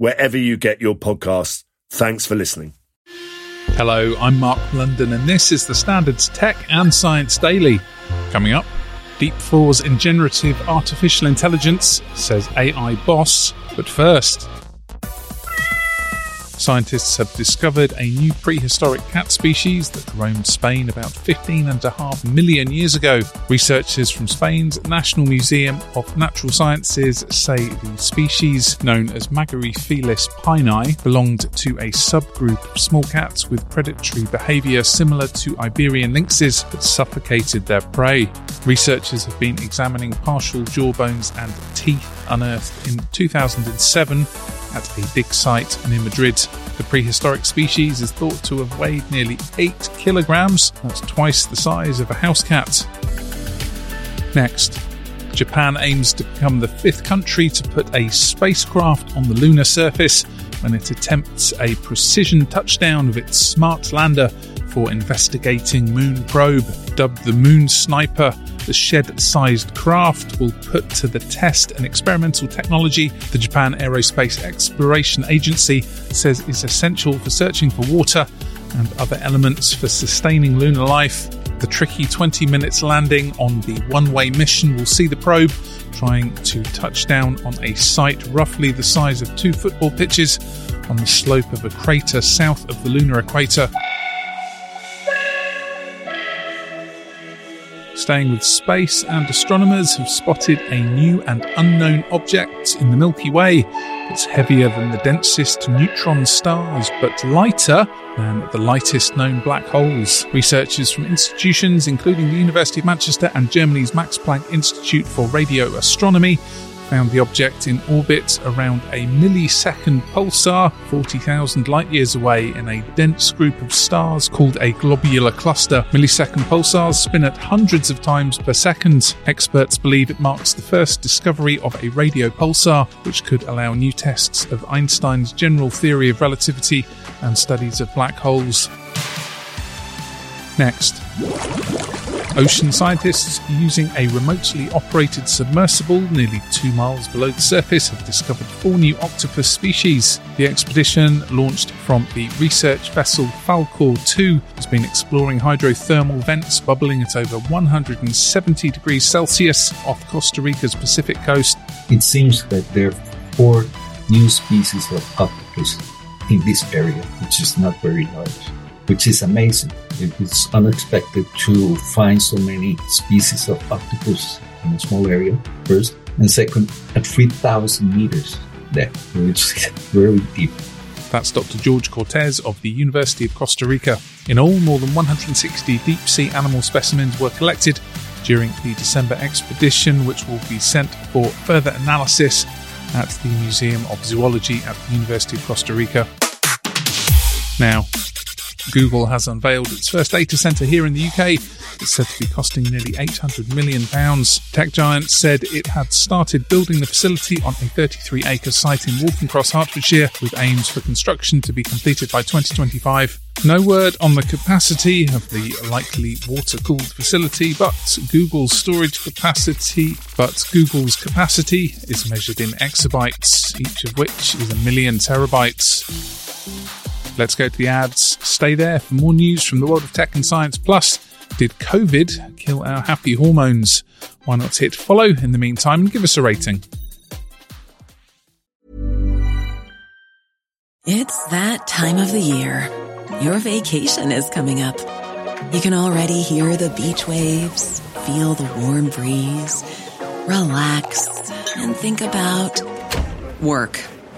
wherever you get your podcasts. Thanks for listening. Hello, I'm Mark Blunden, and this is the Standards Tech and Science Daily. Coming up, deep flaws in generative artificial intelligence, says AI boss. But first, Scientists have discovered a new prehistoric cat species that roamed Spain about 15 and a half million years ago. Researchers from Spain's National Museum of Natural Sciences say the species, known as Magerifelis peignei, belonged to a subgroup of small cats with predatory behavior similar to Iberian lynxes that suffocated their prey. Researchers have been examining partial jaw bones and teeth unearthed in 2007 at a dig site near Madrid. The prehistoric species is thought to have weighed nearly 8 kilograms, that's twice the size of a house cat. Next, Japan aims to become the fifth country to put a spacecraft on the lunar surface when it attempts a precision touchdown of its smart lander for investigating moon probe. Dubbed the Moon Sniper, the shed sized craft will put to the test an experimental technology the Japan Aerospace Exploration Agency says is essential for searching for water and other elements for sustaining lunar life. The tricky 20 minutes landing on the one way mission will see the probe trying to touch down on a site roughly the size of two football pitches on the slope of a crater south of the lunar equator. Staying with space, and astronomers have spotted a new and unknown object in the Milky Way. It's heavier than the densest neutron stars, but lighter than the lightest known black holes. Researchers from institutions including the University of Manchester and Germany's Max Planck Institute for Radio Astronomy found the object in orbit around a millisecond pulsar 40,000 light years away in a dense group of stars called a globular cluster. Millisecond pulsars spin at hundreds of times per second. Experts believe it marks the first discovery of a radio pulsar, which could allow new tests of Einstein's general theory of relativity and studies of black holes. Next. Ocean scientists using a remotely operated submersible nearly two miles below the surface have discovered four new octopus species. The expedition, launched from the research vessel Falkor 2, has been exploring hydrothermal vents bubbling at over 170 degrees Celsius off Costa Rica's Pacific coast. It seems that there are four new species of octopus in this area, which is not very large, which is amazing it's unexpected to find so many species of octopus in a small area, first. And second, at 3,000 meters depth, which is very deep. That's Dr. George Cortez of the University of Costa Rica. In all, more than 160 deep sea animal specimens were collected during the December expedition, which will be sent for further analysis at the Museum of Zoology at the University of Costa Rica. Now, Google has unveiled its first data center here in the UK. It's said to be costing nearly £800 million. Tech Giant said it had started building the facility on a 33 acre site in Waltham Cross, Hertfordshire, with aims for construction to be completed by 2025. No word on the capacity of the likely water cooled facility, but Google's storage capacity, but Google's capacity is measured in exabytes, each of which is a million terabytes. Let's go to the ads. Stay there for more news from the world of tech and science. Plus, did COVID kill our happy hormones? Why not hit follow in the meantime and give us a rating? It's that time of the year. Your vacation is coming up. You can already hear the beach waves, feel the warm breeze, relax, and think about work.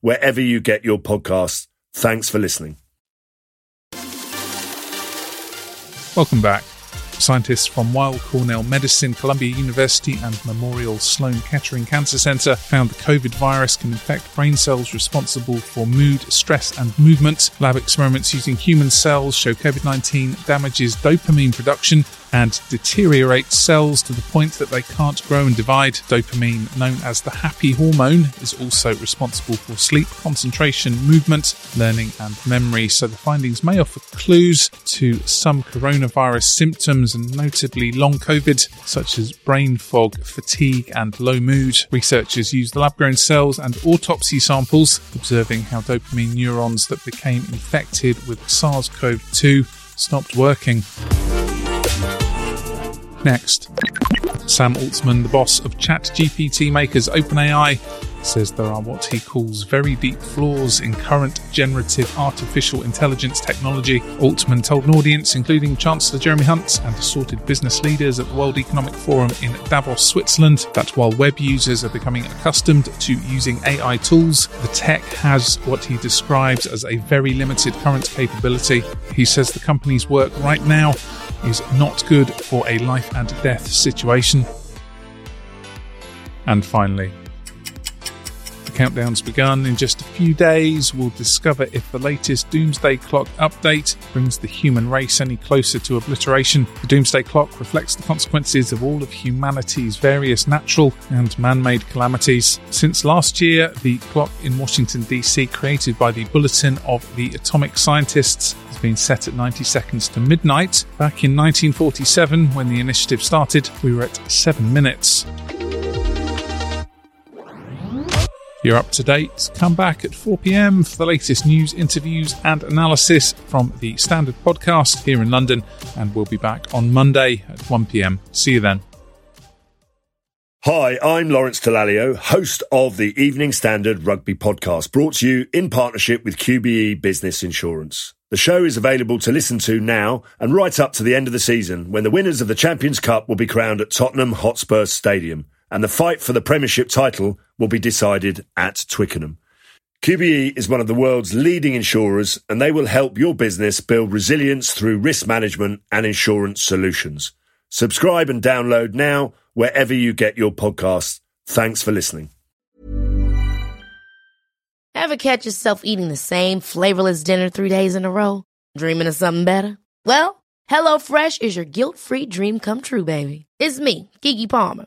wherever you get your podcasts. Thanks for listening. Welcome back. Scientists from Weill Cornell Medicine, Columbia University, and Memorial Sloan Kettering Cancer Center found the COVID virus can infect brain cells responsible for mood, stress, and movement. Lab experiments using human cells show COVID 19 damages dopamine production and deteriorate cells to the point that they can't grow and divide. Dopamine, known as the happy hormone, is also responsible for sleep, concentration, movement, learning, and memory. So the findings may offer clues to some coronavirus symptoms and notably long COVID, such as brain fog, fatigue, and low mood. Researchers used lab grown cells and autopsy samples, observing how dopamine neurons that became infected with SARS CoV 2 stopped working. Next, Sam Altman, the boss of ChatGPT makers OpenAI, says there are what he calls very deep flaws in current generative artificial intelligence technology. Altman told an audience, including Chancellor Jeremy Hunt and assorted business leaders at the World Economic Forum in Davos, Switzerland, that while web users are becoming accustomed to using AI tools, the tech has what he describes as a very limited current capability. He says the company's work right now is not good for a life and death situation. And finally, countdown's begun. In just a few days, we'll discover if the latest Doomsday Clock update brings the human race any closer to obliteration. The Doomsday Clock reflects the consequences of all of humanity's various natural and man made calamities. Since last year, the clock in Washington, D.C., created by the Bulletin of the Atomic Scientists, has been set at 90 seconds to midnight. Back in 1947, when the initiative started, we were at 7 minutes. You're up to date. Come back at 4 pm for the latest news, interviews, and analysis from the Standard Podcast here in London. And we'll be back on Monday at 1 pm. See you then. Hi, I'm Lawrence Dallaglio, host of the Evening Standard Rugby Podcast, brought to you in partnership with QBE Business Insurance. The show is available to listen to now and right up to the end of the season when the winners of the Champions Cup will be crowned at Tottenham Hotspur Stadium and the fight for the Premiership title will be decided at Twickenham. QBE is one of the world's leading insurers and they will help your business build resilience through risk management and insurance solutions. Subscribe and download now wherever you get your podcasts. Thanks for listening. Ever catch yourself eating the same flavorless dinner three days in a row? Dreaming of something better? Well, HelloFresh is your guilt free dream come true, baby. It's me, Keke Palmer.